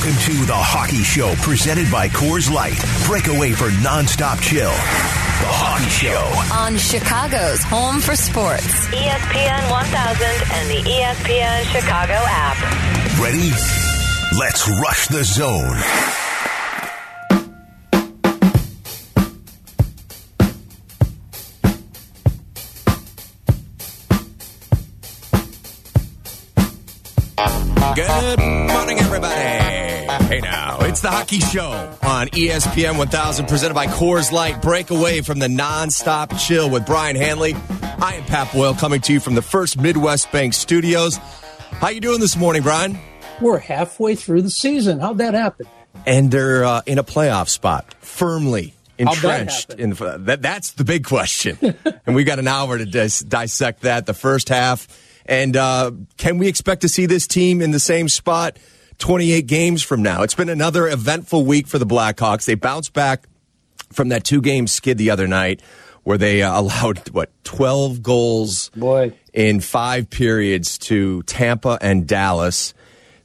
Welcome to the Hockey Show, presented by Coors Light. Break away for nonstop chill. The Hockey Show. on Chicago's home for sports. ESPN 1000 and the ESPN Chicago app. Ready? Let's rush the zone. Good morning, everybody. Hey now, it's the Hockey Show on ESPN 1000, presented by Coors Light. Break away from the nonstop chill with Brian Hanley. I am Pat Boyle, coming to you from the First Midwest Bank Studios. How you doing this morning, Brian? We're halfway through the season. How'd that happen? And they're uh, in a playoff spot, firmly How'd that entrenched. In the, that, that's the big question, and we've got an hour to dis- dissect that. The first half, and uh, can we expect to see this team in the same spot 28 games from now? It's been another eventful week for the Blackhawks. They bounced back from that two game skid the other night, where they uh, allowed what 12 goals Boy. in five periods to Tampa and Dallas.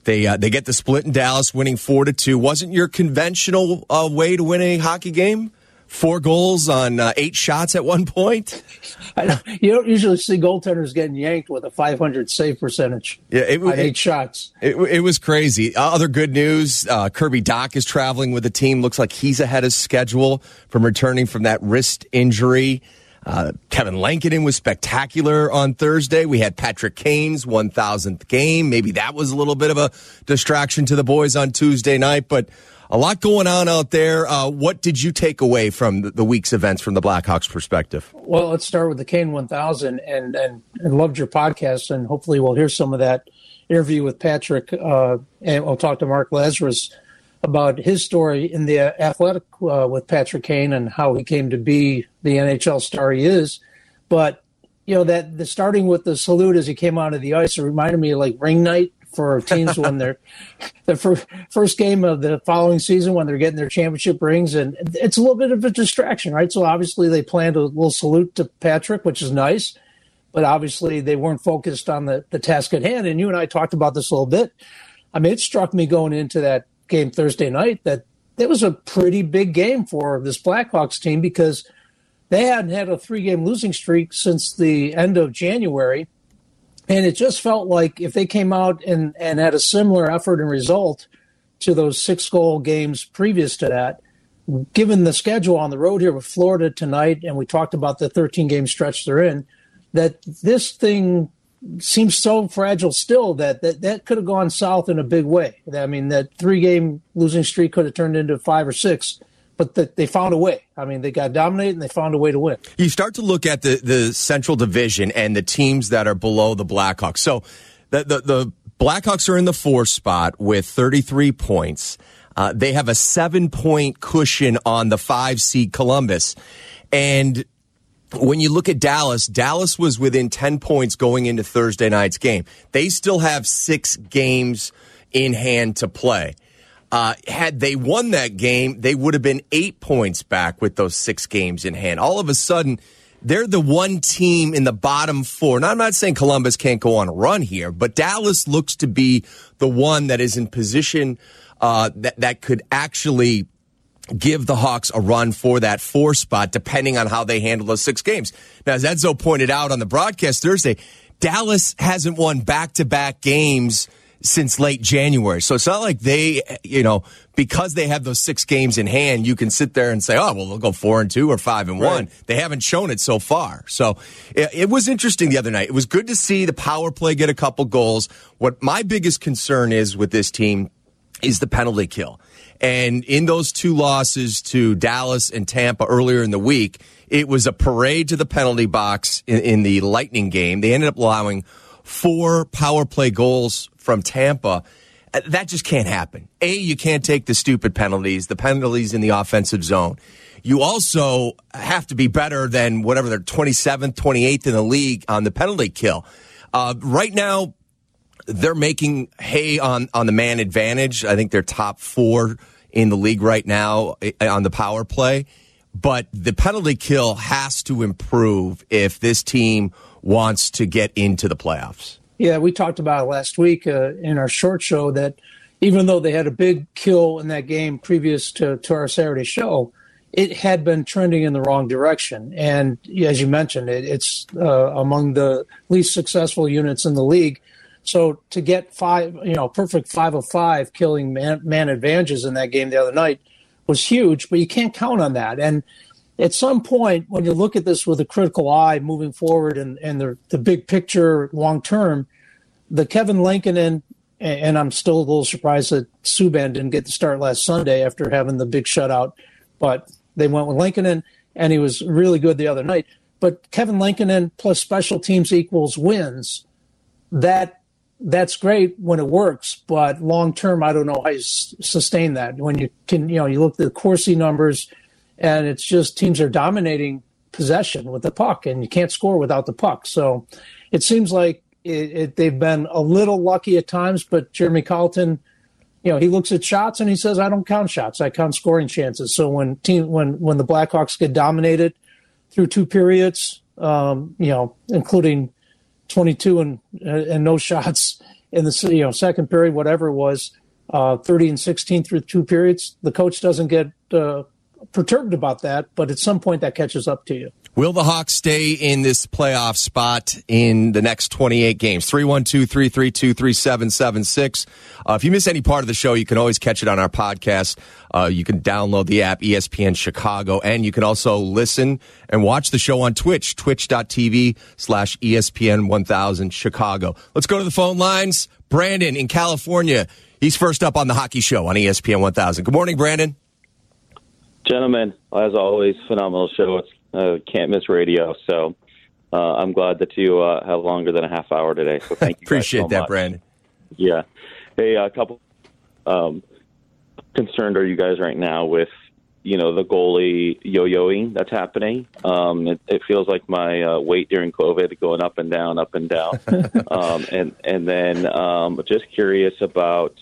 They uh, they get the split in Dallas, winning four to two. Wasn't your conventional uh, way to win a hockey game? Four goals on uh, eight shots at one point. I know, you don't usually see goaltenders getting yanked with a 500 save percentage Yeah, it, on it, eight shots. it, it was crazy. Uh, Other good news: uh, Kirby Dach is traveling with the team. Looks like he's ahead of schedule from returning from that wrist injury. Uh, Kevin Lankinen was spectacular on Thursday. We had Patrick Kane's 1,000th game. Maybe that was a little bit of a distraction to the boys on Tuesday night, but a lot going on out there. Uh, what did you take away from the, week's events from the Blackhawks' perspective? Well, let's start with the Kane 1000 and, and, and loved your podcast. And hopefully we'll hear some of that interview with Patrick. Uh, and we'll talk to Mark Lazerus about his story in the athletic uh, with Patrick Kane and how he came to be the NHL star he is. But, you know, that the starting with the salute as he came out onto the ice, it reminded me of like ring night for teams when they're the first, first game of the following season when they're getting their championship rings. And it's a little bit of a distraction, right? So obviously they planned a little salute to Patrick, which is nice. But obviously they weren't focused on the, the task at hand. And you and I talked about this a little bit. I mean, it struck me going into that game Thursday night that it was a pretty big game for this Blackhawks team because they hadn't had a three game losing streak since the end of January. And it just felt like if they came out and, and had a similar effort and result to those six goal games previous to that, given the schedule on the road here with Florida tonight, and we talked about the 13 game stretch they're in, that this thing seems so fragile still that that, that could have gone south in a big way. I mean, that three game losing streak could have turned into five or six, but that they found a way. I mean, they got dominated and they found a way to win. You start to look at the, the Central Division and the teams that are below the Blackhawks. So the, the, the Blackhawks are in the fourth spot with 33 points. Uh, they have a seven point cushion on the five seed Columbus. And when you look at Dallas, Dallas was within 10 points going into Thursday night's game. They still have six games in hand to play. Uh, had they won that game, they would have been eight points back with those six games in hand. All of a sudden, they're the one team in the bottom four. Now, I'm not saying Columbus can't go on a run here, but Dallas looks to be the one that is in position uh, that that could actually give the Hawks a run for that four spot, depending on how they handle those six games. Now, as Edzo pointed out on the broadcast Thursday, Dallas hasn't won back to back games since late January. So it's not like they, you know, because they have those six games in hand, you can sit there and say, oh, well, they'll go four and two or five and one. They haven't shown it so far. So it, it was interesting the other night. It was good to see the power play get a couple goals. What my biggest concern is with this team is the penalty kill. And in those two losses to Dallas and Tampa earlier in the week, it was a parade to the penalty box in, in the Lightning game. They ended up allowing four power play goals from Tampa. Uh, That just can't happen. A, you can't take the stupid penalties, the penalties in the offensive zone. You also have to be better than whatever they're 27th, 28th in the league on the penalty kill. Uh, right now, they're making hay on on the man advantage. I think they're top four in the league right now eh, on the power play. But the penalty kill has to improve if this team wants to get into the playoffs. Yeah, we talked about it last week uh, in our short show that even though they had a big kill in that game previous to, to our Saturday show, it had been trending in the wrong direction. And as you mentioned, it, it's uh, among the least successful units in the league. So to get five, you know, perfect five of five killing man, man advantages in that game the other night was huge, but you can't count on that. And at some point, when you look at this with a critical eye moving forward and, and the, the big picture long term, the Kevin Lankinen and I'm still a little surprised that Subban didn't get the start last Sunday after having the big shutout, but they went with Lankinen and he was really good the other night. But Kevin Lankinen plus special teams equals wins. That that's great when it works, but long term, I don't know how you s- sustain that. When you can, you know, you look at the Corsi numbers, and it's just teams are dominating possession with the puck, and you can't score without the puck. So it seems like it, it, they've been a little lucky at times, but Jeremy Colliton – you know, he looks at shots and he says, "I don't count shots. I count scoring chances." So when team when when the Blackhawks get dominated through two periods, um, you know, including 22 and and no shots in the you know second period, whatever it was, uh, 30 and 16 through two periods, the coach doesn't get uh, perturbed about that, but at some point that catches up to you. Will the Hawks stay in this playoff spot in the next 28 games? 312 332 3776. Uh, if you miss any part of the show, you can always catch it on our podcast. Uh, you can download the app ESPN Chicago, and you can also listen and watch the show on Twitch, twitch.tv slash ESPN 1000 Chicago. Let's go to the phone lines. Brandon in California. He's first up on the hockey show on ESPN 1000. Good morning, Brandon. Gentlemen, as always, phenomenal show. It's uh, can't miss radio. So uh, I'm glad that you uh, have longer than a half hour today. So thank you. Appreciate so that, much. Brandon. Yeah. Hey, a couple. Um, concerned are you guys right now with you know the goalie yo-yoing that's happening? Um, it, it feels like my uh, weight during COVID going up and down, up and down. um, and and then um, just curious about.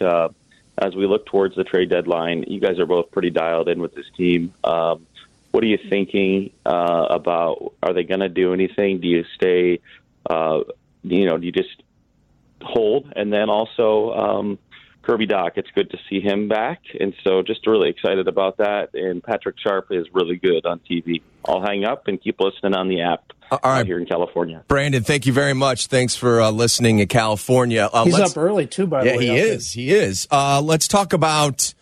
As we look towards the trade deadline, you guys are both pretty dialed in with this team. Um, what are you thinking uh, about? Are they going to do anything? Do you stay? Uh, you know, do you just hold? And then also um, Kirby Dach. It's good to see him back, and so just really excited about that. And Patrick Sharp is really good on TV. I'll hang up and keep listening on the app. All right. here in California. Brandon, thank you very much. Thanks for uh, listening in California. Uh, He's up early too, by the way. Yeah, way. he is. there. is. He is. Uh, let's talk about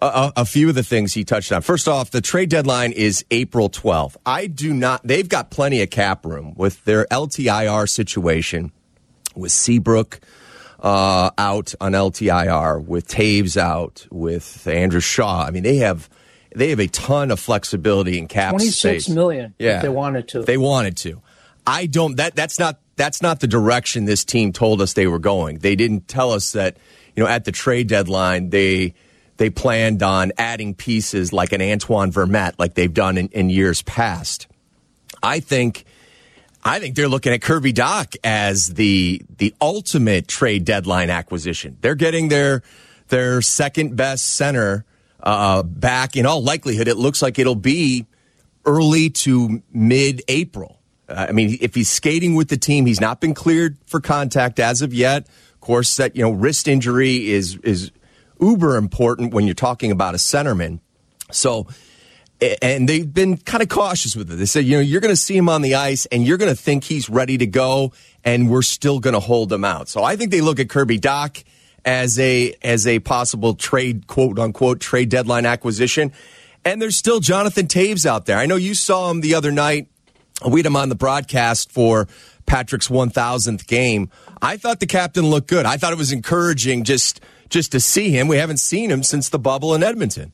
a, a few of the things he touched on. First off, the trade deadline is April 12th. I do not, they've got plenty of cap room with their LTIR situation with Seabrook uh, out on LTIR, with Toews out, with Andrew Shaw. I mean, they have. They have a ton of flexibility in cap Twenty six million. Yeah, if they wanted to. If they wanted to. I don't. That that's not that's not the direction this team told us they were going. They didn't tell us that you know at the trade deadline they they planned on adding pieces like an Antoine Vermette like they've done in, in years past. I think. I think they're looking at Kirby Dach as the the ultimate trade deadline acquisition. They're getting their their second best center uh, back. In all likelihood, it looks like it'll be early to mid April. Uh, I mean, if he's skating with the team, he's not been cleared for contact as of yet. Of course, that you know wrist injury is is uber important when you're talking about a centerman. So and they've been kind of cautious with it. They said, you know, you're going to see him on the ice and you're going to think he's ready to go and we're still going to hold him out. So I think they look at Kirby Dach as a as a possible trade quote unquote trade deadline acquisition. And there's still Jonathan Toews out there. I know you saw him the other night. We had him on the broadcast for Patrick's 1000th game. I thought the captain looked good. I thought it was encouraging just just to see him. We haven't seen him since the bubble in Edmonton.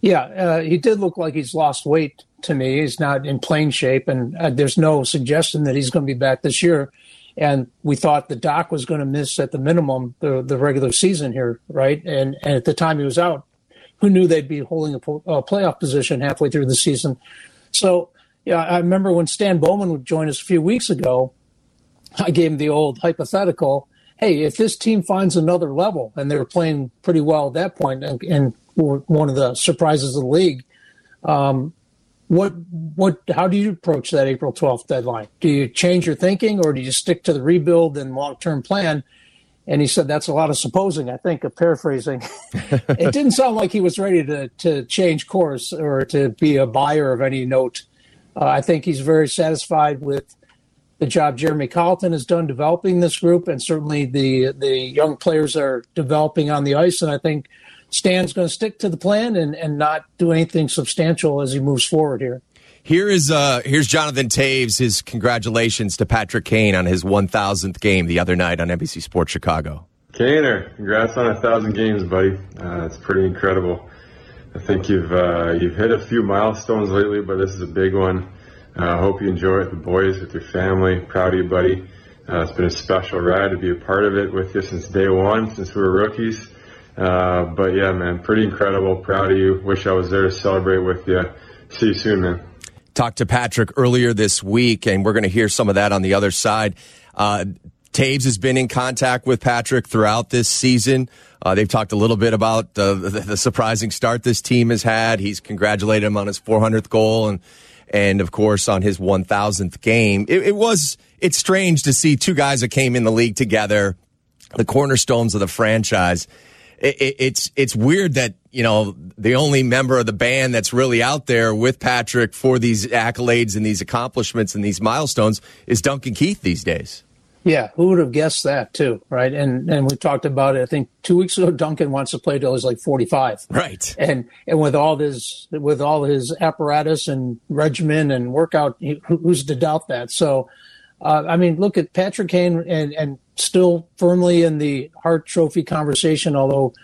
Yeah, uh, he did look like he's lost weight to me. He's not in plain shape, and uh, there's no suggestion that he's going to be back this year. And we thought the Dach was going to miss at the minimum the the regular season here, right? And, and at the time he was out, who knew they'd be holding a, po- a playoff position halfway through the season? So, yeah, I remember when Stan Bowman would join us a few weeks ago. I gave him the old hypothetical. Hey, if this team finds another level, and they were playing pretty well at that point, and, and one of the surprises of the league, um, what what how do you approach that April twelfth deadline? Do you change your thinking, or do you stick to the rebuild and long term plan? And he said that's a lot of supposing. I think of paraphrasing. it didn't sound like he was ready to to change course or to be a buyer of any note. Uh, I think he's very satisfied with the job Jeremy Colliton has done developing this group, and certainly the the young players are developing on the ice. And I think Stan's going to stick to the plan and, and not do anything substantial as he moves forward here. Here is uh, here's Jonathan Toews. His congratulations to Patrick Kane on his 1,000th game the other night on NBC Sports Chicago. Kaner, congrats on a thousand games, buddy. Uh, it's pretty incredible. I think you've uh, you've hit a few milestones lately, but this is a big one. I uh, hope you enjoy it, the boys, with your family. Proud of you, buddy. Uh, it's been a special ride to be a part of it with you since day one, since we were rookies. Uh, but yeah, man, pretty incredible. Proud of you. Wish I was there to celebrate with you. See you soon, man. Talked to Patrick earlier this week, and we're going to hear some of that on the other side. Uh, Toews has been in contact with Patrick throughout this season. Uh, they've talked a little bit about the, the, surprising start this team has had. He's congratulated him on his 400th goal and, and of course on his 1000th game. It, it was, it's strange to see two guys that came in the league together, the cornerstones of the franchise, it, it's it's weird that you know the only member of the band that's really out there with Patrick for these accolades and these accomplishments and these milestones is Duncan Keith these days. Yeah, who would have guessed that too, right? And and we talked about it. I think two weeks ago, Duncan wants to play till he's like forty five, right? And and with all his with all his apparatus and regimen and workout, who's to doubt that? So, uh, I mean, look at Patrick Kane and and still firmly in the Hart Trophy conversation, although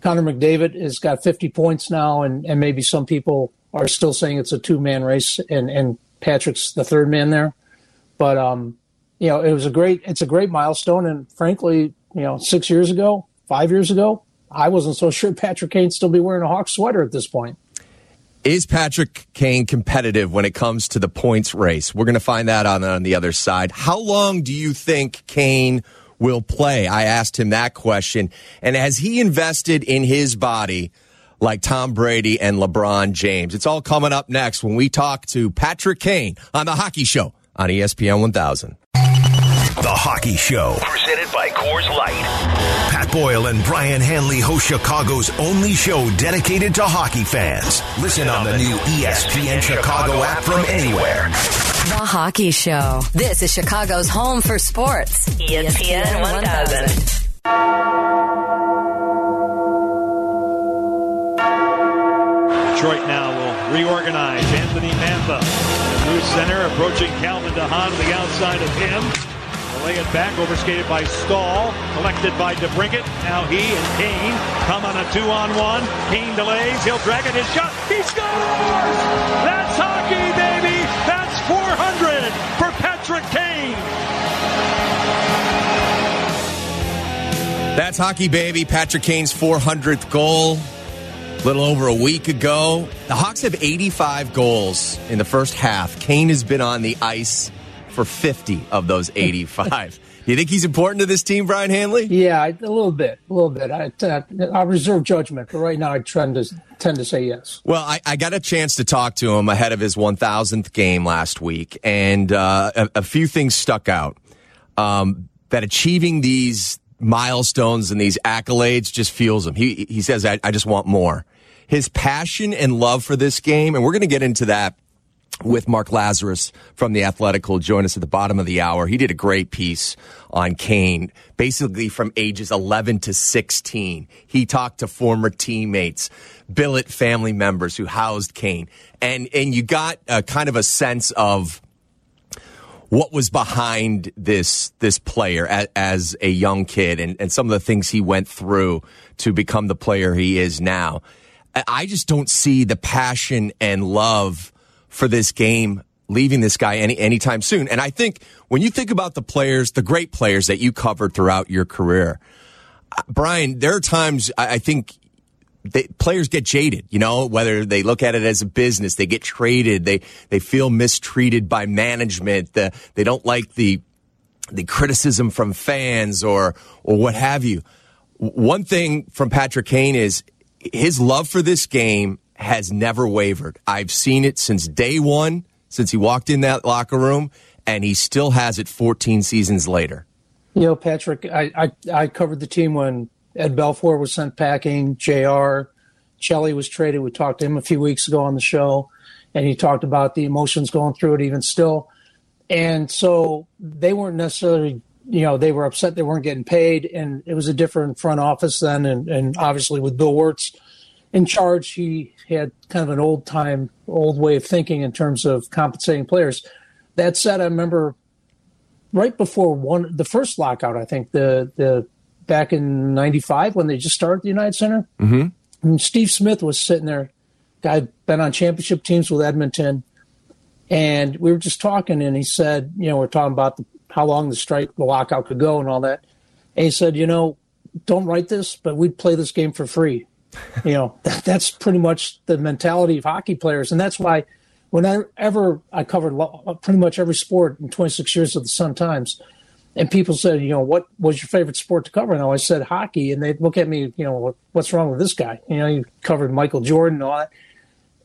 Connor McDavid has got 50 points now, and, and maybe some people are still saying it's a two man race, and, and Patrick's the third man there. But, um, you know, it was a great, it's a great milestone. And frankly, you know, six years ago, five years ago, I wasn't so sure Patrick Kane still be wearing a Hawk sweater at this point. Is Patrick Kane competitive when it comes to the points race? We're going to find that on, on the other side. How long do you think Kane will play? I asked him that question. And has he invested in his body like Tom Brady and LeBron James? It's all coming up next when we talk to Patrick Kane on The Hockey Show on ESPN 1000. The Hockey Show, presented by Coors Light. Pat Boyle and Brian Hanley host Chicago's only show dedicated to hockey fans. Listen on the new ESPN Chicago app from anywhere. The Hockey Show. This is Chicago's home for sports. ESPN 1000. Detroit now will reorganize. Anthony Mantha, new center, approaching Calvin DeHaan on the outside of him lay it back, overskated by Staal, collected by DeBrincat. Now he and Kane come on a two-on-one. Kane delays, he'll drag it, his shot, he scores! That's hockey, baby! That's 400 for Patrick Kane! That's hockey, baby. Patrick Kane's 400th goal. A little over a week ago. The Hawks have 85 goals in the first half. Kane has been on the ice for 50 of those 85. Do you think he's important to this team, Brian Hanley? Yeah, a little bit, a little bit. I, uh, I'll reserve judgment, but right now I tend to tend to say yes. Well, I, I got a chance to talk to him ahead of his 1,000th game last week, and uh, a, a, few things stuck out. Um, that achieving these milestones and these accolades just fuels him. He he says, I, I just want more. His passion and love for this game, and we're going to get into that with Mark Lazerus from The Athletic will join us at the bottom of the hour. He did a great piece on Kane, basically from ages 11 to 16. He talked to former teammates, billet family members who housed Kane. And, and you got a kind of a sense of what was behind this, this player as, as a young kid and, and some of the things he went through to become the player he is now. I just don't see the passion and love for this game leaving this guy any anytime soon. And I think when you think about the players, the great players that you covered throughout your career, uh, Brian, there are times I, think they, players get jaded, you know, whether they look at it as a business, they get traded, they they feel mistreated by management, the, they don't like the the criticism from fans or or what have you. One thing from Patrick Kane is his love for this game has never wavered. I've seen it since day one, since he walked in that locker room, and he still has it 14 seasons later. You know, Patrick, I, I, I covered the team when Ed Belfour was sent packing, JR, Chelly was traded. We talked to him a few weeks ago on the show, and he talked about the emotions going through it even still. And so they weren't necessarily, you know, they were upset they weren't getting paid, and it was a different front office then. And, and obviously, with Bill Wirtz in charge, he had kind of an old time, old way of thinking in terms of compensating players. That said, I remember right before one the first lockout, I think the the back in '95 when they just started the United Center. Mm-hmm. And Steve Smith was sitting there, guy been on championship teams with Edmonton, and we were just talking, and he said, you know, we're talking about the, how long the strike, the lockout could go, and all that. And he said, you know, don't write this, but we'd play this game for free. You know, that, that's pretty much the mentality of hockey players, and that's why whenever I covered pretty much every sport in 26 years of the Sun Times, and people said, you know, what was your favorite sport to cover? And I always said hockey, and they'd look at me, you know, what's wrong with this guy? You know, you covered Michael Jordan and all that,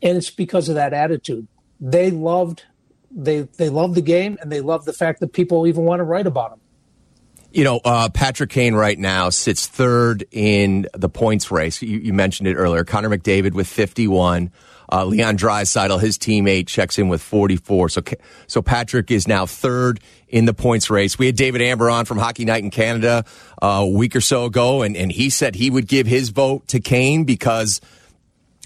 and it's because of that attitude. They loved, they they loved the game, and they loved the fact that people even want to write about them. You know, uh, Patrick Kane right now sits third in the points race. You, you mentioned it earlier. Connor McDavid with 51. Uh, Leon Draisaitl, his teammate, checks in with 44. So, so Patrick is now third in the points race. We had David Amber on from Hockey Night in Canada uh, a week or so ago, and, and he said he would give his vote to Kane because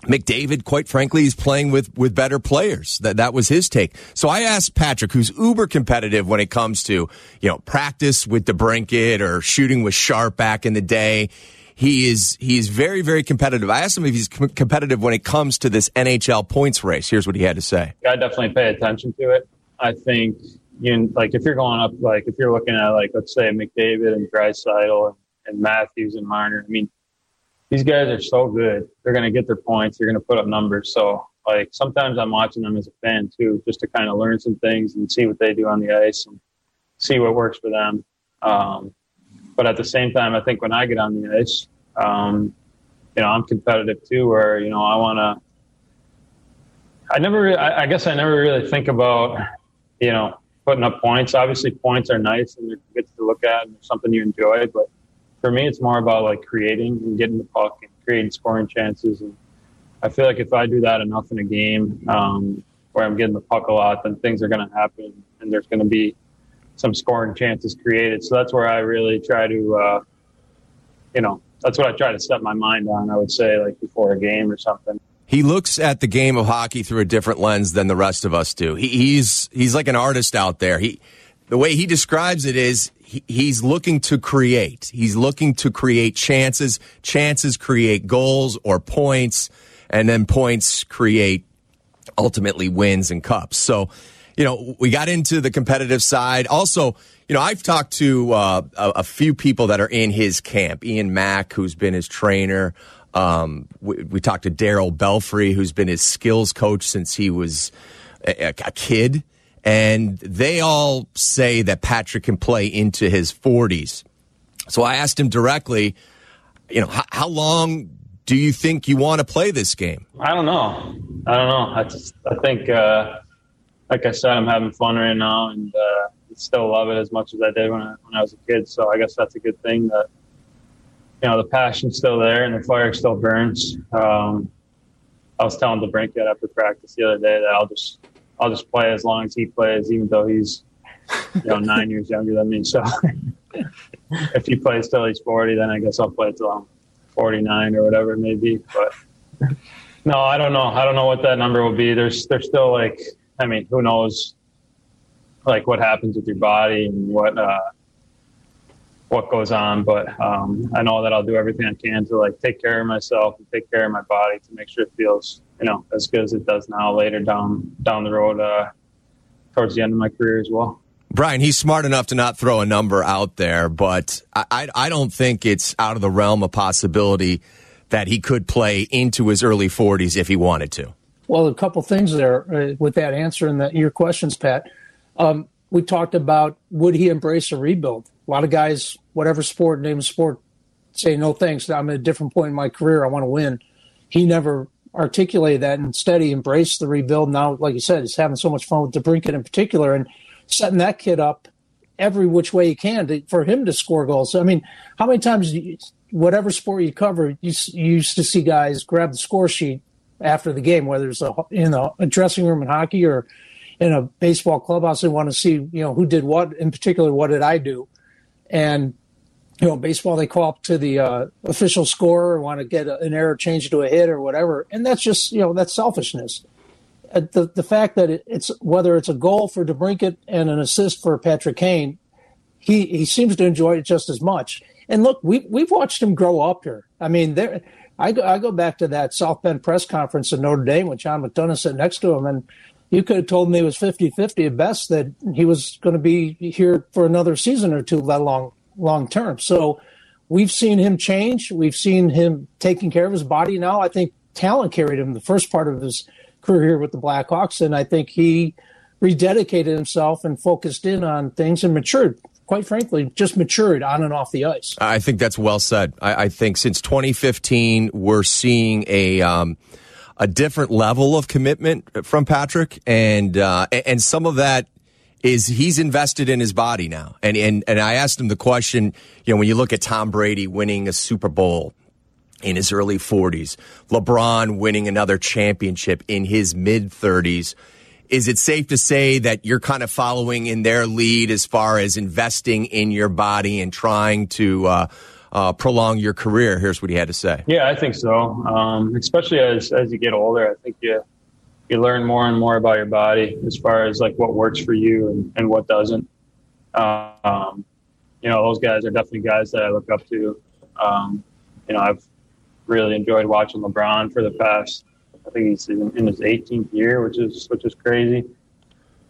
McDavid, quite frankly, is playing with, with better players. That that was his take. So I asked Patrick, who's uber competitive when it comes to you know practice with DeBrincat or shooting with Sharp back in the day. He is he is very very competitive. I asked him if he's com- competitive when it comes to this NHL points race. Here's what he had to say. I definitely pay attention to it. I think you like if you're going up like if you're looking at like let's say McDavid and Draisaitl and, and Matthews and Marner. I mean, these guys are so good. They're going to get their points. They're going to put up numbers. So like sometimes I'm watching them as a fan too, just to kind of learn some things and see what they do on the ice and see what works for them. Um, but at the same time, I think when I get on the ice, um, you know, I'm competitive too, where, you know, I want to, I never, I, I guess I never really think about, you know, putting up points. Obviously points are nice and they're good to look at and something you enjoy, but for me, it's more about like creating and getting the puck and creating scoring chances. And I feel like if I do that enough in a game, um, where I'm getting the puck a lot, then things are going to happen and there's going to be some scoring chances created. So that's where I really try to, uh, you know, that's what I try to set my mind on. I would say like before a game or something. He looks at the game of hockey through a different lens than the rest of us do. He, he's he's like an artist out there. He the way he describes it is he's looking to create. He's looking to create chances. Chances create goals or points, and then points create ultimately wins and cups. So you know, we got into the competitive side. Also, you know, I've talked to uh, a, a, few people that are in his camp. Ian Mack, who's been his trainer. Um, we, we, talked to Darryl Belfry, who's been his skills coach since he was a, a, kid. And they all say that Patrick can play into his 40s. So I asked him directly, you know, how, how long do you think you want to play this game? I don't know. I don't know. I just, I think, uh, like I said, I'm having fun right now and uh, still love it as much as I did when I, when I was a kid. So I guess that's a good thing that you know the passion's still there and the fire still burns. Um, I was telling the DeBrincat after practice the other day that I'll just I'll just play as long as he plays, even though he's you know nine years younger than me. So if he plays till he's 40, then I guess I'll play till I'm 49 or whatever it may be. But no, I don't know. I don't know what that number will be. There's there's still like I mean, who knows, like what happens with your body and what uh, what goes on. But um, I know that I'll do everything I can to like take care of myself and take care of my body to make sure it feels, you know, as good as it does now. Later down down the road, uh, towards the end of my career as well. Brian, he's smart enough to not throw a number out there, but I, I, I don't think it's out of the realm of possibility that he could play into his early 40s if he wanted to. Well, a couple things there uh, with that answer and your questions, Pat. Um, we talked about would he embrace a rebuild? A lot of guys, whatever sport, name of sport, say no thanks. I'm at a different point in my career. I want to win. He never articulated that. Instead, he embraced the rebuild. Now, like you said, he's having so much fun with DeBrincat in particular and setting that kid up every which way he can to, for him to score goals. I mean, how many times, you, whatever sport you cover, you, you, used to see guys grab the score sheet after the game, whether it's a, in a, a dressing room in hockey or in a baseball clubhouse. They want to see, you know, who did what. In particular, what did I do? And you know, baseball they call up to the uh, official scorer, want to get a, an error changed to a hit or whatever, and that's just you know that's selfishness. Uh, the the fact that it, it's whether it's a goal for DeBrincat and an assist for Patrick Kane, he he seems to enjoy it just as much. And look, we we've watched him grow up here. I mean, there. I go, I go back to that South Bend press conference in Notre Dame with John McDonough sitting next to him, and you could have told me it was 50-50 at best that he was going to be here for another season or two, let alone long term. So we've seen him change. We've seen him taking care of his body now. I think talent carried him the first part of his career with the Blackhawks, and I think he rededicated himself and focused in on things and matured. Quite frankly, just matured on and off the ice. I think that's well said. I, I think since 2015, we're seeing a um, a different level of commitment from Patrick, and uh, and some of that is he's invested in his body now. And, and, and I asked him the question, you know, when you look at Tom Brady winning a Super Bowl in his early 40s, LeBron winning another championship in his mid 30s, is it safe to say that you're kind of following in their lead as far as investing in your body and trying to uh, uh, prolong your career? Here's what he had to say. Yeah, I think so. Um, especially as as you get older, I think you you learn more and more about your body as far as like what works for you and, and what doesn't. Um, you know, those guys are definitely guys that I look up to. Um, you know, I've really enjoyed watching LeBron for the past. I think he's in, in his 18th year, which is which is crazy.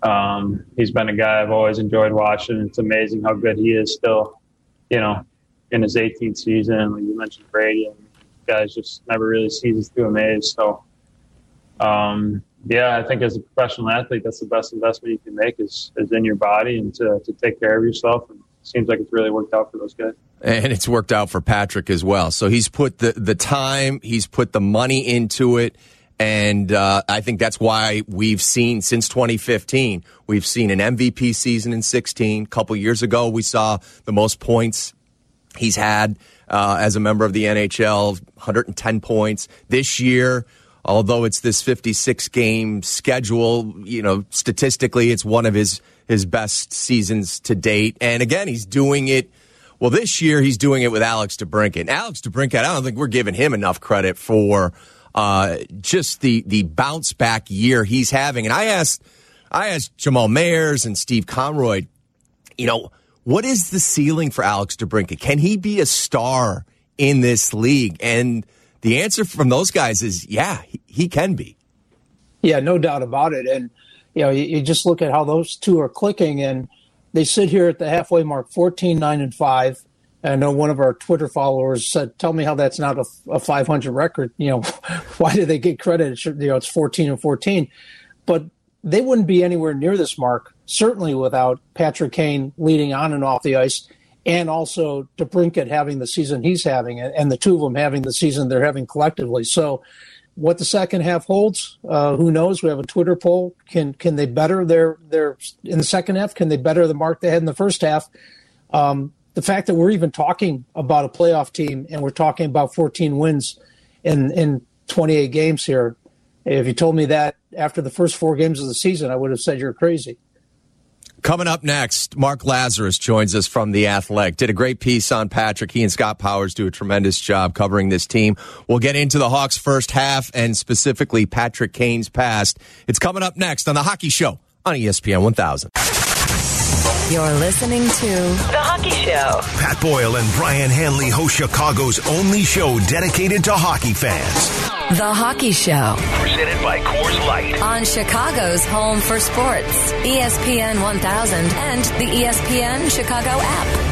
Um, he's been a guy I've always enjoyed watching. It's amazing how good he is still. You know, in his 18th season, like you mentioned Brady, and guys just never really sees ceases to amaze. So um, yeah, I think as a professional athlete, that's the best investment you can make is, is in your body and to, to take care of yourself. And it seems like it's really worked out for those guys. And it's worked out for Patrick as well. So he's put the, the time, he's put the money into it. And uh, I think that's why we've seen since 2015, we've seen an MVP season in 16. A couple years ago, we saw the most points he's had uh, as a member of the NHL, 110 points. This year, although it's this 56 game schedule, you know, statistically, it's one of his, his best seasons to date. And again, he's doing it. Well, this year he's doing it with Alex DeBrincat. Alex DeBrincat, I don't think we're giving him enough credit for uh, just the the bounce back year he's having. And I asked I asked Jamal Mayers and Steve Konroyd, you know, what is the ceiling for Alex DeBrincat? Can he be a star in this league? And the answer from those guys is yeah, he, he can be. Yeah, no doubt about it. And you know, you, you, just look at how those two are clicking, and they sit here at the halfway mark, 14, 9, and 5. And I know one of our Twitter followers said, "Tell me how that's not a, a 500 record. You know, why do they get credit? It you know, it's 14 and 14, but they wouldn't be anywhere near this mark certainly without Patrick Kane leading on and off the ice and also DeBrincat having the season he's having, and the two of them having the season they're having collectively. So, what the second half holds, uh, who knows? We have a Twitter poll. Can can they better their their in the second half? Can they better the mark they had in the first half? Um, the fact that we're even talking about a playoff team and we're talking about 14 wins in in 28 games here. If you told me that after the first four games of the season, I would have said you're crazy. Coming up next, Mark Lazerus joins us from The Athletic. Did a great piece on Patrick. He and Scott Powers do a tremendous job covering this team. We'll get into the Hawks' first half and specifically Patrick Kane's past. It's coming up next on The Hockey Show on ESPN 1000. You're listening to The Hockey Show. Pat Boyle and Brian Hanley host Chicago's only show dedicated to hockey fans. The Hockey Show Presented by Coors Light. on Chicago's home for sports, ESPN 1000 and the ESPN Chicago app.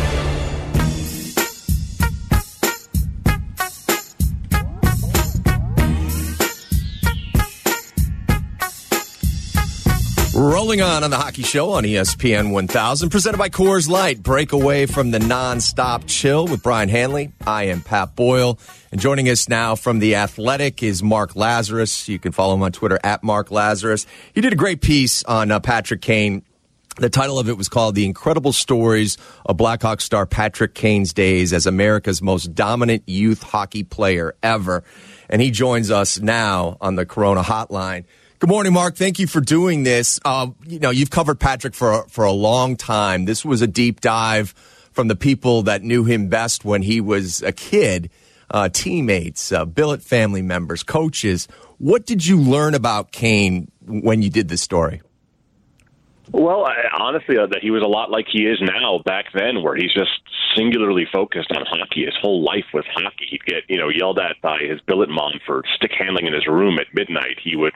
Rolling on on the Hockey Show on ESPN 1000, presented by Coors Light. Break away from the non-stop chill with Brian Hanley. I am Pat Boyle. And joining us now from The Athletic is Mark Lazerus. You can follow him on Twitter at Mark Lazerus. He did a great piece on uh, Patrick Kane The title of it was called The Incredible Stories of Blackhawk star Patrick Kane's Days as America's Most Dominant Youth Hockey Player Ever. And he joins us now on the Corona Hotline. Good morning, Mark. Thank you for doing this. Uh, you know, you've covered Patrick for, for a long time. This was a deep dive from the people that knew him best when he was a kid, uh, teammates, uh, billet family members, coaches. What did you learn about Kane when you did this story? Well, I, honestly, uh, that he was a lot like he is now back then, where he's just singularly focused on hockey. His whole life was hockey. He'd get, you know, yelled at by his billet mom for stick handling in his room at midnight. He would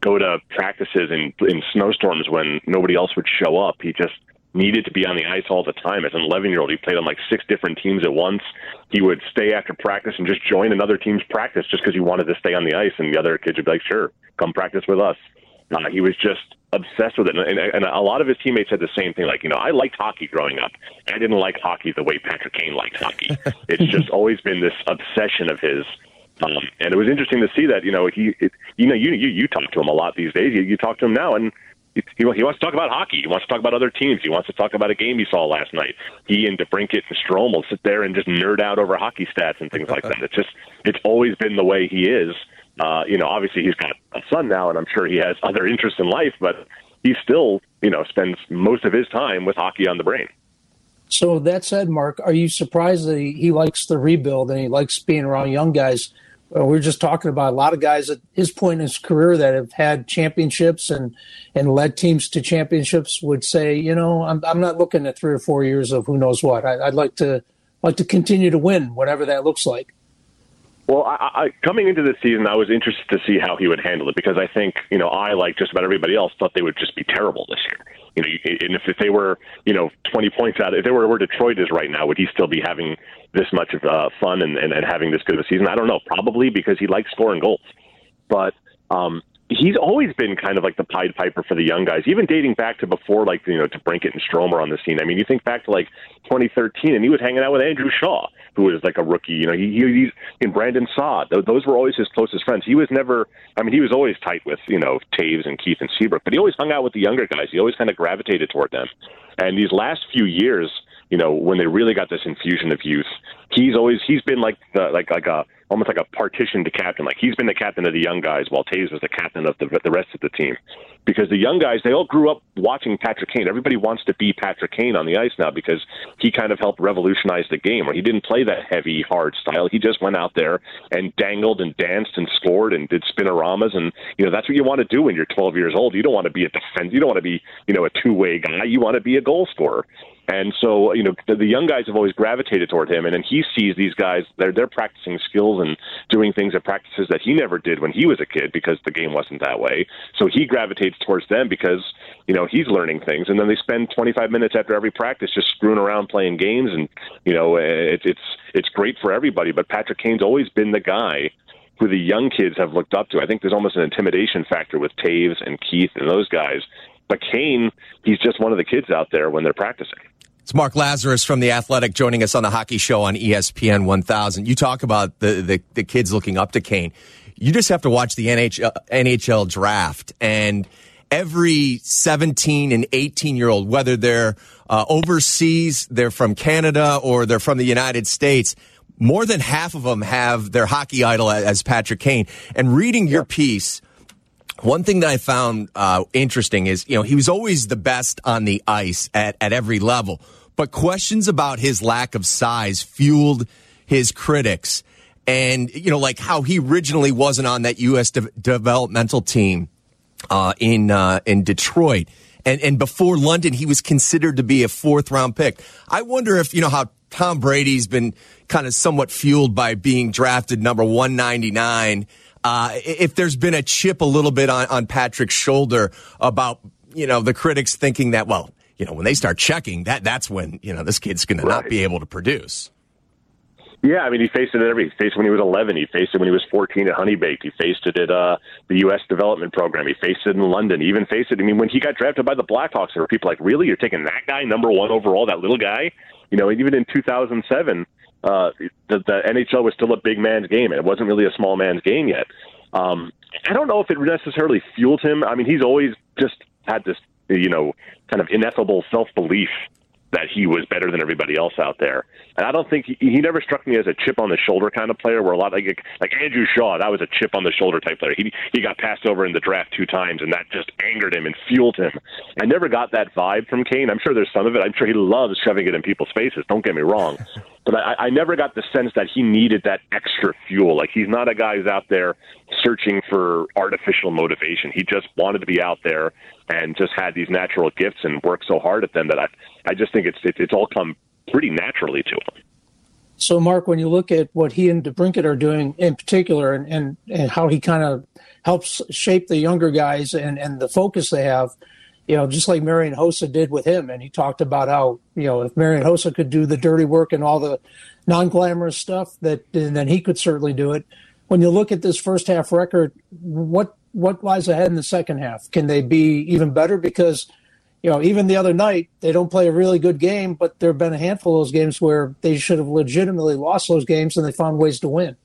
go to practices in in snowstorms when nobody else would show up. He just needed to be on the ice all the time. As an 11 year old, he played on like six different teams at once. He would stay after practice and just join another team's practice just because he wanted to stay on the ice, and the other kids would be like, "Sure, come practice with us." Uh, he was just obsessed with it, and, and, and a lot of his teammates had the same thing. Like, you know, I liked hockey growing up. I didn't like hockey the way Patrick Kane liked hockey. it's just always been this obsession of his. Um, and it was interesting to see that. You know, he, it, you know, you you you talk to him a lot these days. You, you talk to him now, and he, he wants to talk about hockey. He wants to talk about other teams. He wants to talk about a game he saw last night. He and DeBrincat and Strome will sit there and just nerd out over hockey stats and things like that. It's just it's always been the way he is. Uh, you know, obviously he's got a son now, and I'm sure he has other interests in life, but he still, you know, spends most of his time with hockey on the brain. So that said, Mark, are you surprised that he, he likes the rebuild and he likes being around young guys? Uh, we are just talking about a lot of guys at his point in his career that have had championships and and led teams to championships would say, you know, I'm I'm not looking at three or four years of who knows what. I, would like to like to continue to win, whatever that looks like. Well, I, I, coming into this season, I was interested to see how he would handle it because I think, you know, I, like just about everybody else, thought they would just be terrible this year. You know, and if, if they were, you know, 20 points out, if they were where Detroit is right now, would he still be having this much of uh, fun and, and, and having this good of a season? I don't know. Probably because he likes scoring goals. But um, he's always been kind of like the Pied Piper for the young guys, even dating back to before, like you know, DeBrincat and Stromer on the scene. I mean, you think back to like 2013, and he was hanging out with Andrew Shaw, who was like a rookie. You know, he, he he's in Brandon Saad. Those were always his closest friends. He was never. I mean, he was always tight with you know Toews and Keith and Seabrook, but he always hung out with the younger guys. He always kind of gravitated toward them. And these last few years, you know, when they really got this infusion of youth, he's always he's been like the like like a almost like a partitioned captain. Like he's been the captain of the young guys, while Toews was the captain of the the rest of the team. Because the young guys, they all grew up watching Patrick Kane. Everybody wants to be Patrick Kane on the ice now because he kind of helped revolutionize the game. Where he didn't play that heavy, hard style. He just went out there and dangled and danced and scored and did spinoramas. And you know that's what you want to do when you're 12 years old. You don't want to be a defense. You don't want to be you know a two way guy. You want to be a goal scorer. And so, you know, the, the young guys have always gravitated toward him, and then he sees these guys they're they're practicing skills and doing things at practices that he never did when he was a kid because the game wasn't that way. So he gravitates towards them because you know he's learning things, and then they spend 25 minutes after every practice just screwing around playing games, and you know it, it's it's great for everybody. But Patrick Kane's always been the guy who the young kids have looked up to. I think there's almost an intimidation factor with Toews and Keith and those guys. But Kane, he's just one of the kids out there when they're practicing. It's Mark Lazerus from The Athletic joining us on the hockey show on ESPN 1000. You talk about the, the, the kids looking up to Kane. You just have to watch the NHL, NHL draft and every 17 and 18 year old, whether they're uh, overseas, they're from Canada, or they're from the United States, more than half of them have their hockey idol as Patrick Kane. And reading your piece, one thing that I found uh, interesting is, you know, he was always the best on the ice at, at every level but questions about his lack of size fueled his critics. And, you know, like how he originally wasn't on that U.S. De- developmental team uh, in, uh, in Detroit. And, and before London, he was considered to be a fourth round pick. I wonder if, you know, how Tom Brady's been kind of somewhat fueled by being drafted number 199. Uh, if there's been a chip a little bit on, on Patrick's shoulder about, you know, the critics thinking that, well, you know, when they start checking, that that's when you know this kid's going right. to not be able to produce. Yeah, I mean, he faced it at every. He faced it when he was 11. He faced it when he was 14 at Honeybaked. He faced it at uh, the U.S. Development Program. He faced it in London. He even faced it. I mean, when he got drafted by the Blackhawks, there were people like, "Really? You're taking that guy number one overall? That little guy?" You know, even in 2007, uh, the, the NHL was still a big man's game, and it wasn't really a small man's game yet. Um, I don't know if it necessarily fueled him. I mean, he's always just had this you know, kind of ineffable self belief that he was better than everybody else out there. And I don't think he, he never struck me as a chip on the shoulder kind of player. Where a lot like like Andrew Shaw, that was a chip on the shoulder type player. He he got passed over in the draft two times, and that just angered him and fueled him. I never got that vibe from Kane. I'm sure there's some of it. I'm sure he loves shoving it in people's faces. Don't get me wrong, but I, I never got the sense that he needed that extra fuel. Like he's not a guy who's out there searching for artificial motivation. He just wanted to be out there and just had these natural gifts and worked so hard at them that I I just think it's it, it's all come pretty naturally to him. So, Mark, when you look at what he and DeBrincat are doing in particular, and and, and how he kind of helps shape the younger guys and and the focus they have, you know, just like Marian Hossa did with him, and he talked about how you know if Marian Hossa could do the dirty work and all the non-glamorous stuff, that then he could certainly do it. When you look at this first half record, what what lies ahead in the second half? Can they be even better? Because you know, even the other night, they don't play a really good game, but there have been a handful of those games where they should have legitimately lost those games and they found ways to win.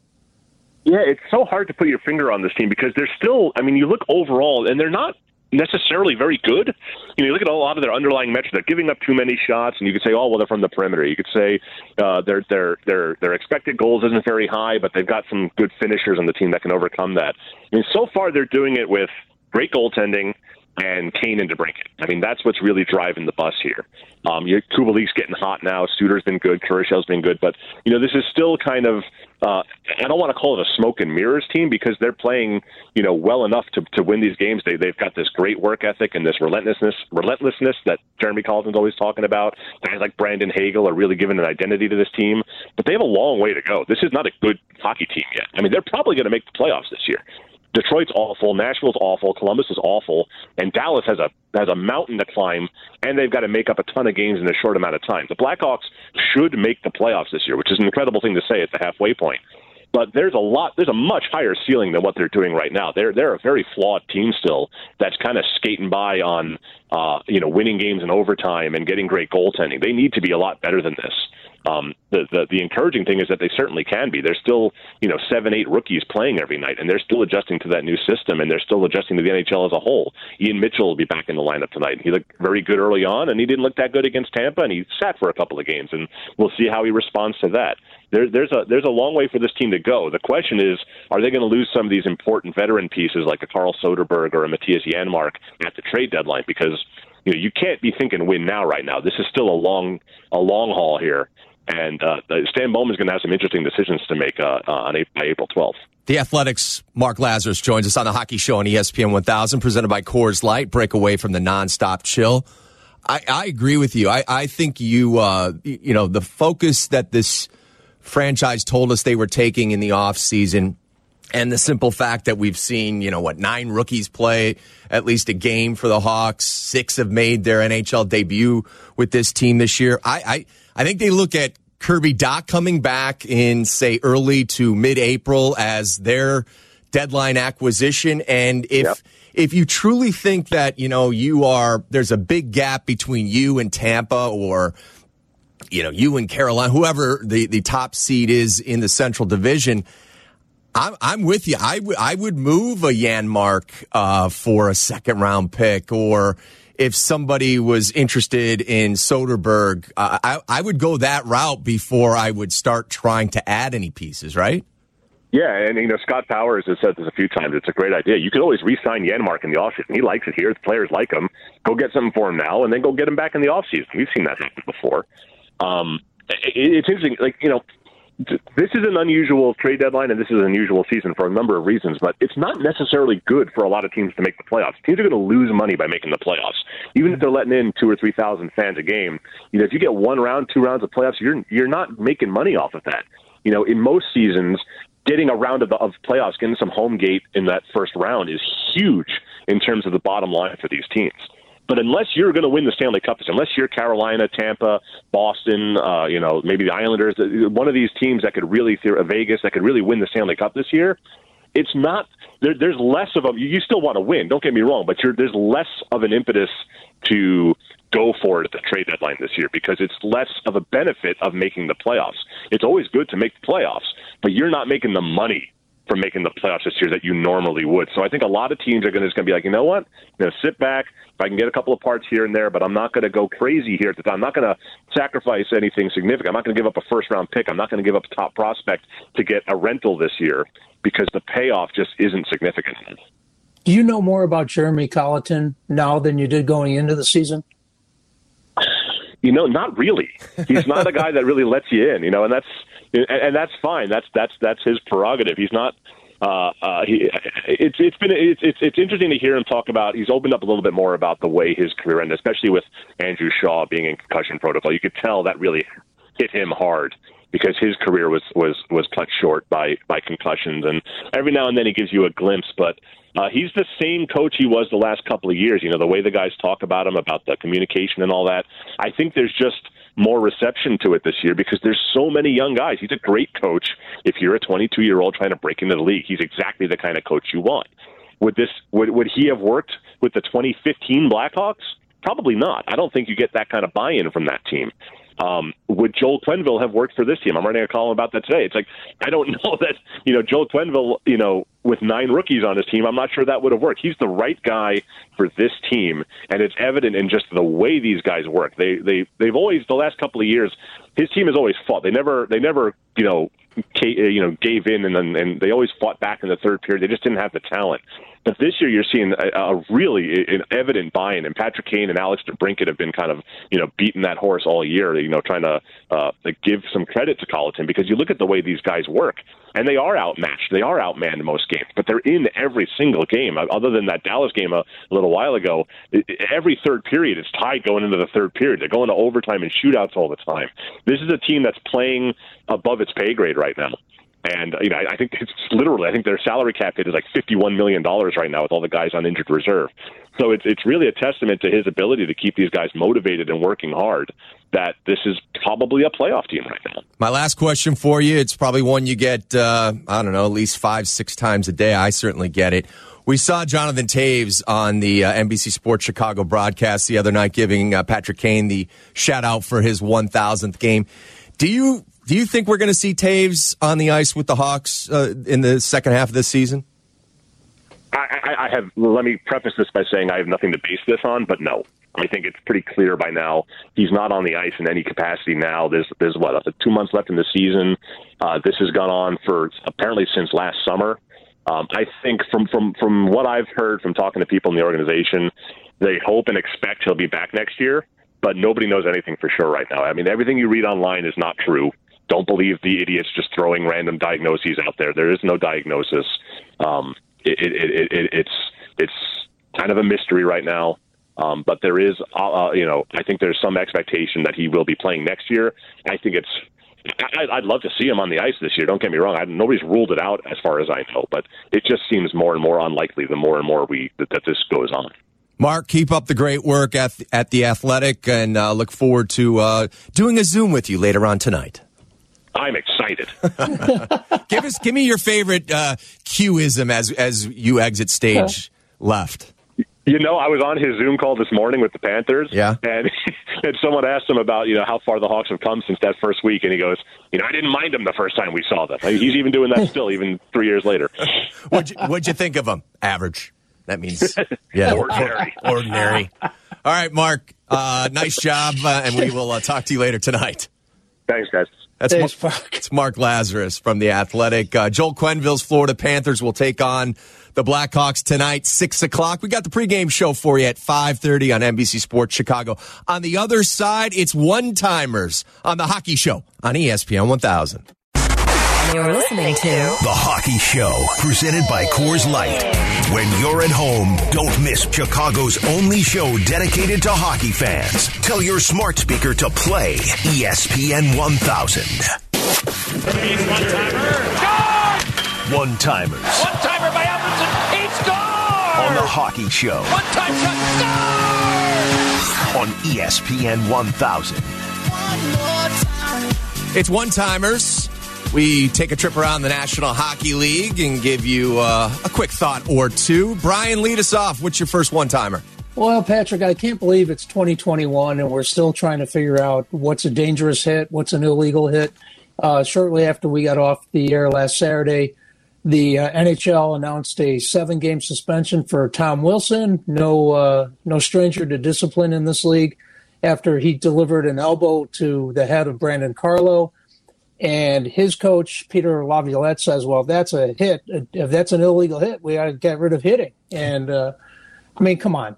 Yeah, it's so hard to put your finger on this team because they're still, I mean, you look overall and they're not necessarily very good. You know, you look at a lot of their underlying metrics; they're giving up too many shots, and you could say, "Oh, well, they're from the perimeter." You could say uh, their their their their expected goals isn't very high, but they've got some good finishers on the team that can overcome that. I mean, so far they're doing it with great goaltending and Kane and DeBrincat. I mean, that's what's really driving the bus here. Um, your Kubalik's getting hot now. Suter's been good. Kurashev's been good. But, you know, this is still kind of, uh, I don't want to call it a smoke and mirrors team because they're playing, you know, well enough to, to win these games. They, they've got this great work ethic and this relentlessness, relentlessness that Jeremy Colliton's always talking about. Guys like Brandon Hagel are really giving an identity to this team. But they have a long way to go. This is not a good hockey team yet. I mean, they're probably going to make the playoffs this year. Detroit's awful, Nashville's awful, Columbus is awful, and Dallas has a has a mountain to climb, and they've got to make up a ton of games in a short amount of time. The Blackhawks should make the playoffs this year, which is an incredible thing to say at the halfway point. But there's a lot, there's a much higher ceiling than what they're doing right now. They're they're a very flawed team still that's kind of skating by on, uh, you know, winning games in overtime and getting great goaltending. They need to be a lot better than this. Um, the, the the encouraging thing is that they certainly can be. There's still you know seven eight rookies playing every night, and they're still adjusting to that new system, and they're still adjusting to the NHL as a whole. Ian Mitchell will be back in the lineup tonight. He looked very good early on, and he didn't look that good against Tampa, and he sat for a couple of games, and we'll see how he responds to that. There, there's a there's a long way for this team to go. The question is, are they going to lose some of these important veteran pieces like a Carl Soderberg or a Mattias Janmark at the trade deadline? Because you know you can't be thinking win now right now. This is still a long a long haul here, and uh, Stan Bowman's going to have some interesting decisions to make uh, uh, on April, April 12th. The Athletic's Mark Lazerus joins us on the Hockey Show on ESPN 1000, presented by Coors Light. Break away from the nonstop chill. I, I agree with you. I, I think you, uh, you know, the focus that this franchise told us they were taking in the offseason and the simple fact that we've seen, you know, what, nine rookies play at least a game for the Hawks. Six have made their NHL debut with this team this year. I, I, I think they look at Kirby Dach coming back in, say, early to mid April as their deadline acquisition. And if, yep. if you truly think that, you know, you are, there's a big gap between you and Tampa or, you know, you and Carolina, whoever the, the top seed is in the Central Division, I'm, I'm with you. I would I would move a Janmark uh, for a second round pick, or if somebody was interested in Soderberg, uh, I, I would go that route before I would start trying to add any pieces. Right? Yeah, and you know Scott Powers has said this a few times. It's a great idea. You could always re-sign Janmark in the offseason. He likes it here. The players like him. Go get something for him now, and then go get him back in the offseason. We've seen that happen before. Um, it, it's interesting. Like you know, this is an unusual trade deadline and this is an unusual season for a number of reasons, but it's not necessarily good for a lot of teams to make the playoffs. Teams are going to lose money by making the playoffs, even if they're letting in two or three thousand fans a game. You know, if you get one round, two rounds of playoffs, you're you're not making money off of that. You know, in most seasons, getting a round of, the, of playoffs, getting some home gate in that first round is huge in terms of the bottom line for these teams. But unless you're going to win the Stanley Cup, unless you're Carolina, Tampa, Boston, uh, you know, maybe the Islanders, uh, one of these teams that could really, Vegas, that could really win the Stanley Cup this year, it's not. There, there's less of a. You still want to win. Don't get me wrong, but there's less of an impetus to go for it at the trade deadline this year because it's less of a benefit of making the playoffs. It's always good to make the playoffs, but you're not making the money from making the playoffs this year that you normally would. So I think a lot of teams are going to just going to be like, you know what, you know, sit back. If I can get a couple of parts here and there, but I'm not going to go crazy here at the time. I'm not going to sacrifice anything significant. I'm not going to give up a first round pick. I'm not going to give up a top prospect to get a rental this year because the payoff just isn't significant. Do you know more about Jeremy Colliton now than you did going into the season? You know, not really. He's not a guy that really lets you in. You know, and that's and, and that's fine. That's that's that's his prerogative. He's not. Uh, uh, he, it's it's been it's, it's it's interesting to hear him talk about. He's opened up a little bit more about the way his career ended, especially with Andrew Shaw being in concussion protocol. You could tell that really hit him hard because his career was was was cut short by by concussions, and every now and then he gives you a glimpse, but uh, he's the same coach he was the last couple of years. You know, the way the guys talk about him, about the communication and all that. I think there's just more reception to it this year because there's so many young guys. He's a great coach. If you're a 22 year old trying to break into the league, he's exactly the kind of coach you want. Would this would would he have worked with the 2015 Blackhawks? Probably not. I don't think you get that kind of buy-in from that team. Um, would Joel Quenneville have worked for this team? I'm writing a column about that today. It's like I don't know that you know Joel Quenneville, you know, with nine rookies on his team, I'm not sure that would have worked. He's the right guy for this team, and it's evident in just the way these guys work. They they they've always the last couple of years, his team has always fought. They never they never you know you know gave in and then and they always fought back in the third period. They just didn't have the talent. But this year, you're seeing a, a really an evident buy-in, and Patrick Kane and Alex DeBrincat have been kind of you know beating that horse all year. You know, trying to uh, give some credit to Colliton because you look at the way these guys work, and they are outmatched. They are outmanned most games, but they're in every single game. Other than that Dallas game a, a little while ago, every third period it's tied going into the third period. They're going to overtime and shootouts all the time. This is a team that's playing above its pay grade right now. And you know, I, I think it's literally. I think their salary cap hit is like fifty-one million dollars right now with all the guys on injured reserve. So it's it's really a testament to his ability to keep these guys motivated and working hard. That this is probably a playoff team right now. My last question for you. It's probably one you get. Uh, I don't know, at least five, six times a day. I certainly get it. We saw Jonathan Toews on the uh, NBC Sports Chicago broadcast the other night, giving uh, Patrick Kane the shout out for his 1,000th game. Do you do you think we're going to see Toews on the ice with the Hawks uh, in the second half of this season? I, I have. Let me preface this by saying I have nothing to base this on, but no, I think it's pretty clear by now he's not on the ice in any capacity now. There's there's what two months left in the season. Uh, this has gone on for apparently since last summer. Um, I think from from from what I've heard from talking to people in the organization, they hope and expect he'll be back next year, but nobody knows anything for sure right now. I mean, everything you read online is not true. Don't believe the idiots just throwing random diagnoses out there. There is no diagnosis. Um, it, it, it, it, it's it's kind of a mystery right now. Um, but there is, uh, uh, you know, I think there's some expectation that he will be playing next year. I think it's. I, I'd love to see him on the ice this year. Don't get me wrong. I, nobody's ruled it out as far as I know, but it just seems more and more unlikely the more and more we that, that this goes on. Mark, keep up the great work at at the Athletic, and uh, look forward to uh, doing a Zoom with you later on tonight. I'm excited. give us, give me your favorite uh, Qism as as you exit stage left. You know, I was on his Zoom call this morning with the Panthers. Yeah. And, and someone asked him about, you know, how far the Hawks have come since that first week. And he goes, you know, I didn't mind him the first time we saw them. He's even doing that still, even three years later. what'd, you, what'd you think of him? Average. That means, yeah. ordinary. ordinary. All right, Mark. Uh, nice job. Uh, and we will uh, talk to you later tonight. Thanks, guys. That's Thanks, Mark, Mark. it's Mark Lazerus from the Athletic. Uh, Joel Quenneville's Florida Panthers will take on the Blackhawks tonight, six o'clock. We got the pregame show for you at five thirty on NBC Sports Chicago. On the other side, it's one timers on the Hockey Show on ESPN one thousand. You're listening to The Hockey Show, presented by Coors Light. When you're at home, don't miss Chicago's only show dedicated to hockey fans. Tell your smart speaker to play ESPN 1000. One timer. One timers One timer by Alfredsson. He scores! on The Hockey Show One time shot. on E ESPN 1000. One It's one timers. We take a trip around the National Hockey League and give you uh, a quick thought or two. Brian, lead us off. What's your first one timer? Well, Patrick, I can't believe it's 2021 and we're still trying to figure out what's a dangerous hit, what's an illegal hit. Uh, shortly after we got off the air last Saturday, the uh, NHL announced a seven-game suspension for Tom Wilson, no uh, no stranger to discipline in this league, after he delivered an elbow to the head of Brandon Carlo. And his coach, Peter Laviolette, says, well, if that's a hit, if that's an illegal hit, we got to get rid of hitting. And, uh, I mean, come on.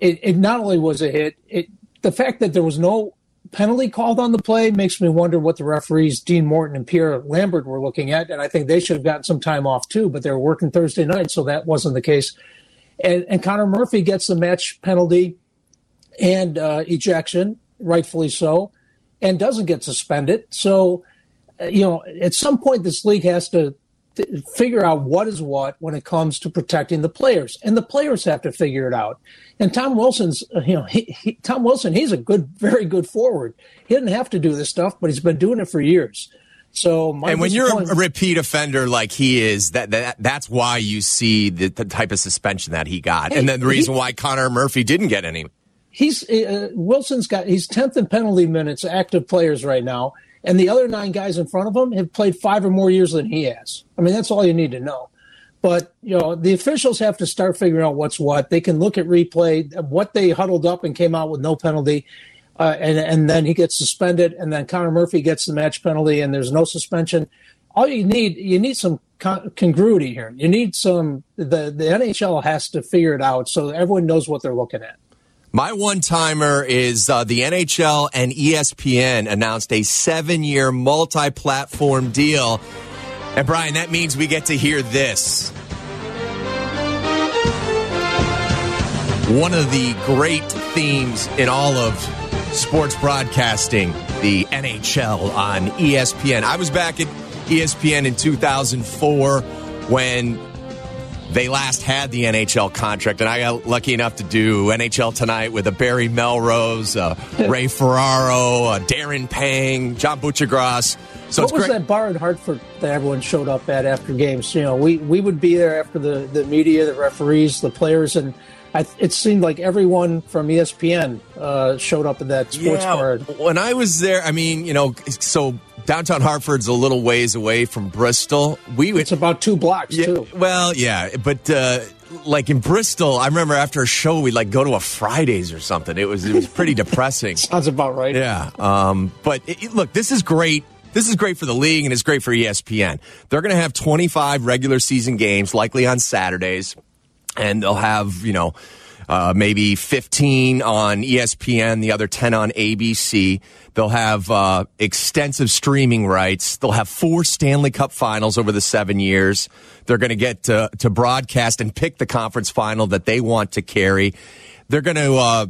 It, it not only was a hit, it, the fact that there was no penalty called on the play makes me wonder what the referees, Dean Morton and Pierre Lambert, were looking at. And I think they should have gotten some time off too, but they were working Thursday night, so that wasn't the case. And, and Connor Murphy gets the match penalty and uh, ejection, rightfully so, and doesn't get suspended. So, you know, at some point, this league has to th- figure out what is what when it comes to protecting the players, and the players have to figure it out. And Tom Wilson's, uh, you know, he, he, Tom Wilson, he's a good, very good forward. He didn't have to do this stuff, but he's been doing it for years. So, and when you're a repeat offender like he is, that, that that's why you see the, the type of suspension that he got, and then the reason he, why Connor Murphy didn't get any. He's uh, Wilson's got he's tenth in penalty minutes active players right now, and the other nine guys in front of him have played five or more years than he has. I mean, that's all you need to know. But you know, the officials have to start figuring out what's what. They can look at replay, what they huddled up and came out with no penalty uh, and and then he gets suspended, and then Connor Murphy gets the match penalty, and there's no suspension. All you need you need some con- congruity here. You need some the the NHL has to figure it out so everyone knows what they're looking at. My one timer is uh, the NHL and ESPN announced a seven year multi platform deal. And Brian, that means we get to hear this. One of the great themes in all of sports broadcasting, the NHL on ESPN. I was back at ESPN in 2004 when they last had the NHL contract, and I got lucky enough to do NHL Tonight with a Barry Melrose, uh, Ray Ferraro, uh, Darren Pang, John Buccigross. So what was great. that bar in Hartford that everyone showed up at after games? You know, we, we would be there after the, the media, the referees, the players, and – I, it seemed like everyone from ESPN uh, showed up at that sports yeah, bar. When I was there, I mean, you know, so downtown Hartford's a little ways away from Bristol. We it's about two blocks yeah, too. Well, yeah, but uh, like in Bristol, I remember after a show we'd like go to a Fridays or something. It was it was pretty depressing. Sounds about right. Yeah, um, but it, look, this is great. This is great for the league and it's great for ESPN. They're going to have 25 regular season games, likely on Saturdays and they'll have, you know, uh, maybe 15 on ESPN, the other 10 on ABC. They'll have uh, extensive streaming rights. They'll have four Stanley Cup finals over the seven years. They're going to get to, to broadcast and pick the conference final that they want to carry. They're going to uh,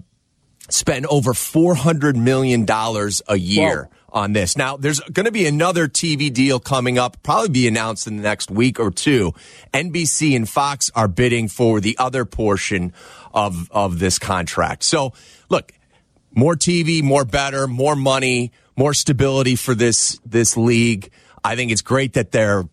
spend over $400 million a year. Whoa on this. Now, there's going to be another TV deal coming up, probably be announced in the next week or two. NBC and Fox are bidding for the other portion of, of this contract. So, look, more TV, more better, more money, more stability for this, this league. I think it's great that they're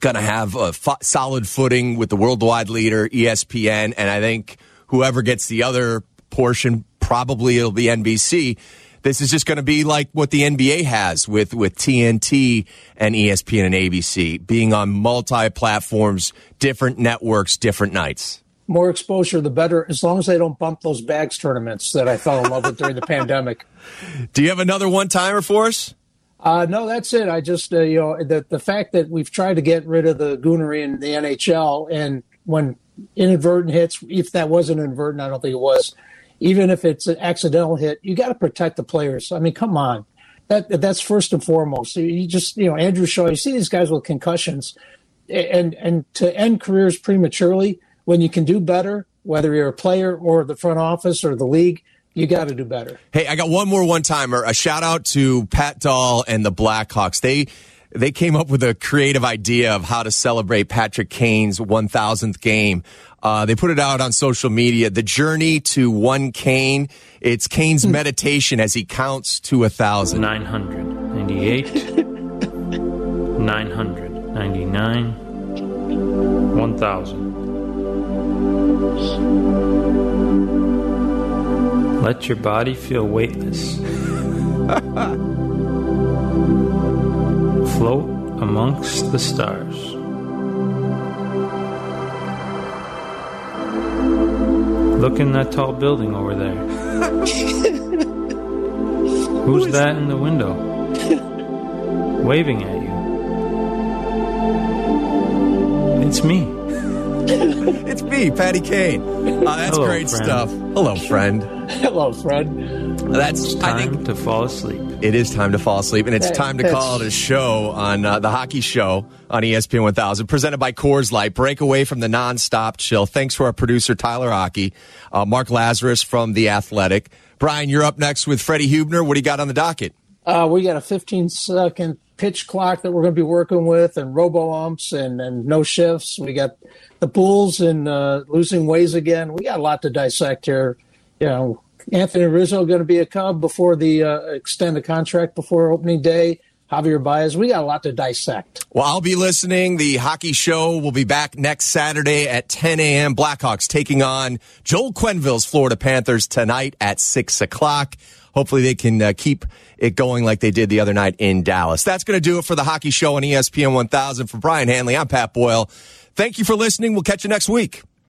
going to have a solid footing with the worldwide leader, ESPN. And I think whoever gets the other portion, probably it'll be NBC this is just going to be like what the NBA has with, with TNT and ESPN and ABC being on multi platforms, different networks, different nights. More exposure, the better, as long as they don't bump those bags tournaments that I fell in love with during the pandemic. Do you have another one timer for us? Uh, no, that's it. I just, uh, you know, the, the fact that we've tried to get rid of the goonery in the NHL, and when inadvertent hits, if that wasn't inadvertent, I don't think it was, even if it's an accidental hit, you got to protect the players. I mean, come on. That that's first and foremost. You just, you know, Andrew Shaw, you see these guys with concussions and and to end careers prematurely when you can do better, whether you're a player or the front office or the league, you got to do better. Hey, I got one more one timer. A shout out to Pat Dahl and the Blackhawks. They they came up with a creative idea of how to celebrate Patrick Kane's 1000th game. Uh, they put it out on social media. The journey to one Kane. It's Kane's hmm. meditation as he counts to a thousand. 998, 999, 1000. Let your body feel weightless. Float amongst the stars. Look in that tall building over there. Who's Who that in the window? waving at you. It's me. it's me, Patty Kane. Uh, that's Hello, great friend. stuff. Hello, friend. Hello, friend. That's I think Time to fall asleep. It is time to fall asleep, and it's That- time to that's- call it a show on uh, the Hockey Show on ESPN 1000, presented by Coors Light. Break away from the nonstop chill. Thanks to our producer Tyler Hockey, uh, Mark Lazerus from the Athletic. Brian, you're up next with Freddie Hubner. What do you got on the docket? Uh, we got a 15 second pitch clock that we're going to be working with, and robo umps and, and no shifts. We got the Bulls and uh, losing ways again. We got a lot to dissect here. You know, Anthony Rizzo going to be a Cub before the uh, extended contract before opening day. Javier Baez. We got a lot to dissect. Well, I'll be listening. The hockey show will be back next Saturday at 10 a.m. Blackhawks taking on Joel Quenneville's Florida Panthers tonight at 6 o'clock. Hopefully, they can uh, keep it going like they did the other night in Dallas. That's going to do it for the hockey show on ESPN 1000. For Brian Hanley, I'm Pat Boyle. Thank you for listening. We'll catch you next week.